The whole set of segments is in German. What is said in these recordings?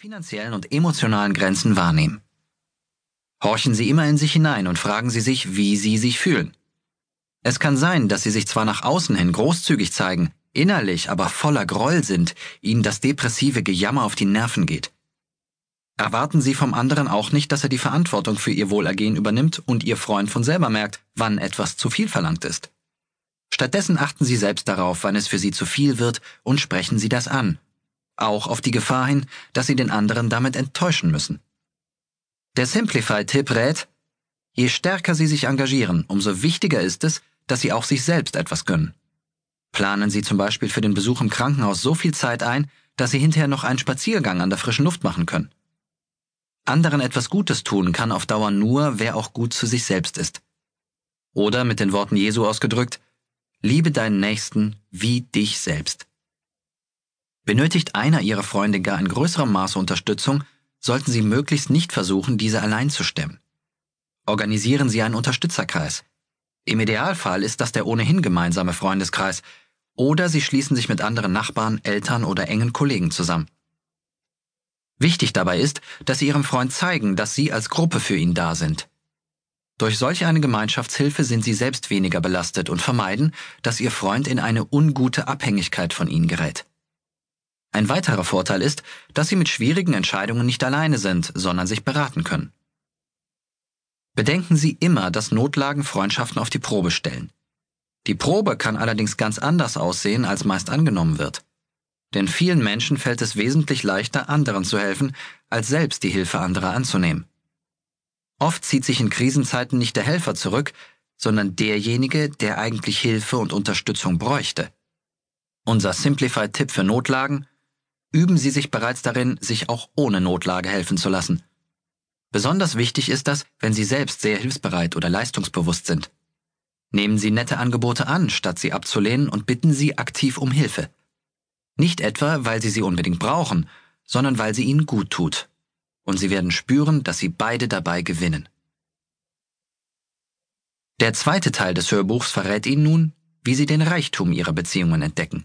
finanziellen und emotionalen Grenzen wahrnehmen. Horchen Sie immer in sich hinein und fragen Sie sich, wie Sie sich fühlen. Es kann sein, dass Sie sich zwar nach außen hin großzügig zeigen, innerlich aber voller Groll sind, Ihnen das depressive Gejammer auf die Nerven geht. Erwarten Sie vom anderen auch nicht, dass er die Verantwortung für Ihr Wohlergehen übernimmt und Ihr Freund von selber merkt, wann etwas zu viel verlangt ist. Stattdessen achten Sie selbst darauf, wann es für Sie zu viel wird und sprechen Sie das an auch auf die Gefahr hin, dass sie den anderen damit enttäuschen müssen. Der Simplify-Tipp rät, je stärker sie sich engagieren, umso wichtiger ist es, dass sie auch sich selbst etwas gönnen. Planen Sie zum Beispiel für den Besuch im Krankenhaus so viel Zeit ein, dass Sie hinterher noch einen Spaziergang an der frischen Luft machen können. Anderen etwas Gutes tun kann auf Dauer nur, wer auch gut zu sich selbst ist. Oder mit den Worten Jesu ausgedrückt, liebe deinen Nächsten wie dich selbst. Benötigt einer Ihrer Freunde gar in größerem Maße Unterstützung, sollten Sie möglichst nicht versuchen, diese allein zu stemmen. Organisieren Sie einen Unterstützerkreis. Im Idealfall ist das der ohnehin gemeinsame Freundeskreis, oder Sie schließen sich mit anderen Nachbarn, Eltern oder engen Kollegen zusammen. Wichtig dabei ist, dass Sie Ihrem Freund zeigen, dass Sie als Gruppe für ihn da sind. Durch solch eine Gemeinschaftshilfe sind Sie selbst weniger belastet und vermeiden, dass Ihr Freund in eine ungute Abhängigkeit von Ihnen gerät. Ein weiterer Vorteil ist, dass Sie mit schwierigen Entscheidungen nicht alleine sind, sondern sich beraten können. Bedenken Sie immer, dass Notlagen Freundschaften auf die Probe stellen. Die Probe kann allerdings ganz anders aussehen, als meist angenommen wird. Denn vielen Menschen fällt es wesentlich leichter, anderen zu helfen, als selbst die Hilfe anderer anzunehmen. Oft zieht sich in Krisenzeiten nicht der Helfer zurück, sondern derjenige, der eigentlich Hilfe und Unterstützung bräuchte. Unser Simplified-Tipp für Notlagen üben Sie sich bereits darin, sich auch ohne Notlage helfen zu lassen. Besonders wichtig ist das, wenn Sie selbst sehr hilfsbereit oder leistungsbewusst sind. Nehmen Sie nette Angebote an, statt sie abzulehnen und bitten Sie aktiv um Hilfe. Nicht etwa, weil Sie sie unbedingt brauchen, sondern weil sie Ihnen gut tut. Und Sie werden spüren, dass Sie beide dabei gewinnen. Der zweite Teil des Hörbuchs verrät Ihnen nun, wie Sie den Reichtum Ihrer Beziehungen entdecken.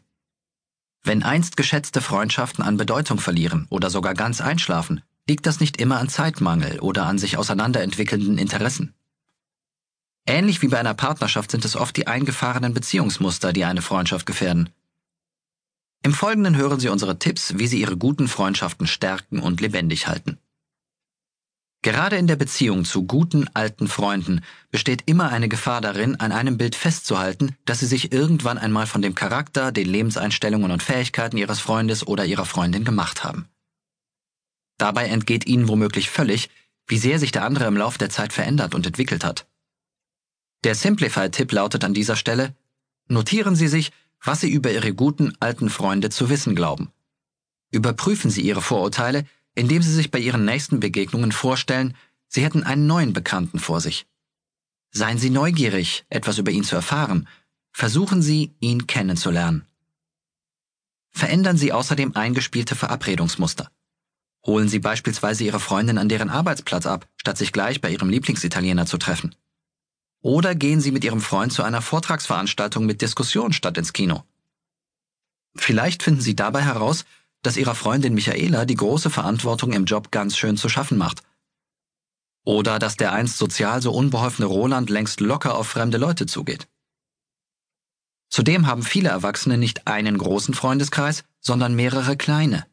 Wenn einst geschätzte Freundschaften an Bedeutung verlieren oder sogar ganz einschlafen, liegt das nicht immer an Zeitmangel oder an sich auseinanderentwickelnden Interessen. Ähnlich wie bei einer Partnerschaft sind es oft die eingefahrenen Beziehungsmuster, die eine Freundschaft gefährden. Im Folgenden hören Sie unsere Tipps, wie Sie Ihre guten Freundschaften stärken und lebendig halten. Gerade in der Beziehung zu guten alten Freunden besteht immer eine Gefahr darin, an einem Bild festzuhalten, dass sie sich irgendwann einmal von dem Charakter, den Lebenseinstellungen und Fähigkeiten ihres Freundes oder ihrer Freundin gemacht haben. Dabei entgeht ihnen womöglich völlig, wie sehr sich der andere im Lauf der Zeit verändert und entwickelt hat. Der Simplify-Tipp lautet an dieser Stelle, notieren Sie sich, was Sie über Ihre guten alten Freunde zu wissen glauben. Überprüfen Sie Ihre Vorurteile, indem sie sich bei ihren nächsten Begegnungen vorstellen, sie hätten einen neuen Bekannten vor sich. Seien Sie neugierig, etwas über ihn zu erfahren. Versuchen Sie, ihn kennenzulernen. Verändern Sie außerdem eingespielte Verabredungsmuster. Holen Sie beispielsweise Ihre Freundin an deren Arbeitsplatz ab, statt sich gleich bei Ihrem Lieblingsitaliener zu treffen. Oder gehen Sie mit Ihrem Freund zu einer Vortragsveranstaltung mit Diskussion statt ins Kino. Vielleicht finden Sie dabei heraus, dass ihrer Freundin Michaela die große Verantwortung im Job ganz schön zu schaffen macht. Oder dass der einst sozial so unbeholfene Roland längst locker auf fremde Leute zugeht. Zudem haben viele Erwachsene nicht einen großen Freundeskreis, sondern mehrere kleine.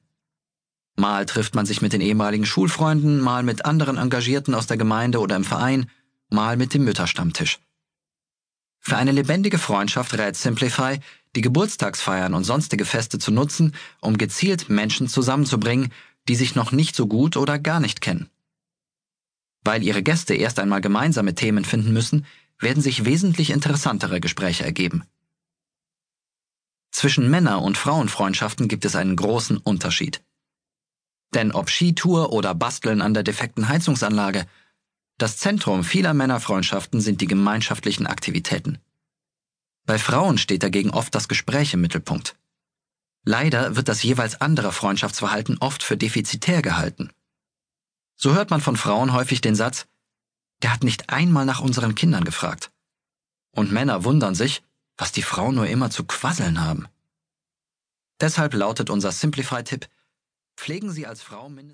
Mal trifft man sich mit den ehemaligen Schulfreunden, mal mit anderen Engagierten aus der Gemeinde oder im Verein, mal mit dem Mütterstammtisch. Für eine lebendige Freundschaft rät Simplify, die Geburtstagsfeiern und sonstige Feste zu nutzen, um gezielt Menschen zusammenzubringen, die sich noch nicht so gut oder gar nicht kennen. Weil ihre Gäste erst einmal gemeinsame Themen finden müssen, werden sich wesentlich interessantere Gespräche ergeben. Zwischen Männer- und Frauenfreundschaften gibt es einen großen Unterschied. Denn ob Skitour oder Basteln an der defekten Heizungsanlage, das Zentrum vieler Männerfreundschaften sind die gemeinschaftlichen Aktivitäten. Bei Frauen steht dagegen oft das Gespräch im Mittelpunkt. Leider wird das jeweils andere Freundschaftsverhalten oft für defizitär gehalten. So hört man von Frauen häufig den Satz, der hat nicht einmal nach unseren Kindern gefragt. Und Männer wundern sich, was die Frauen nur immer zu quasseln haben. Deshalb lautet unser Simplify-Tipp, Pflegen Sie als Frau mindestens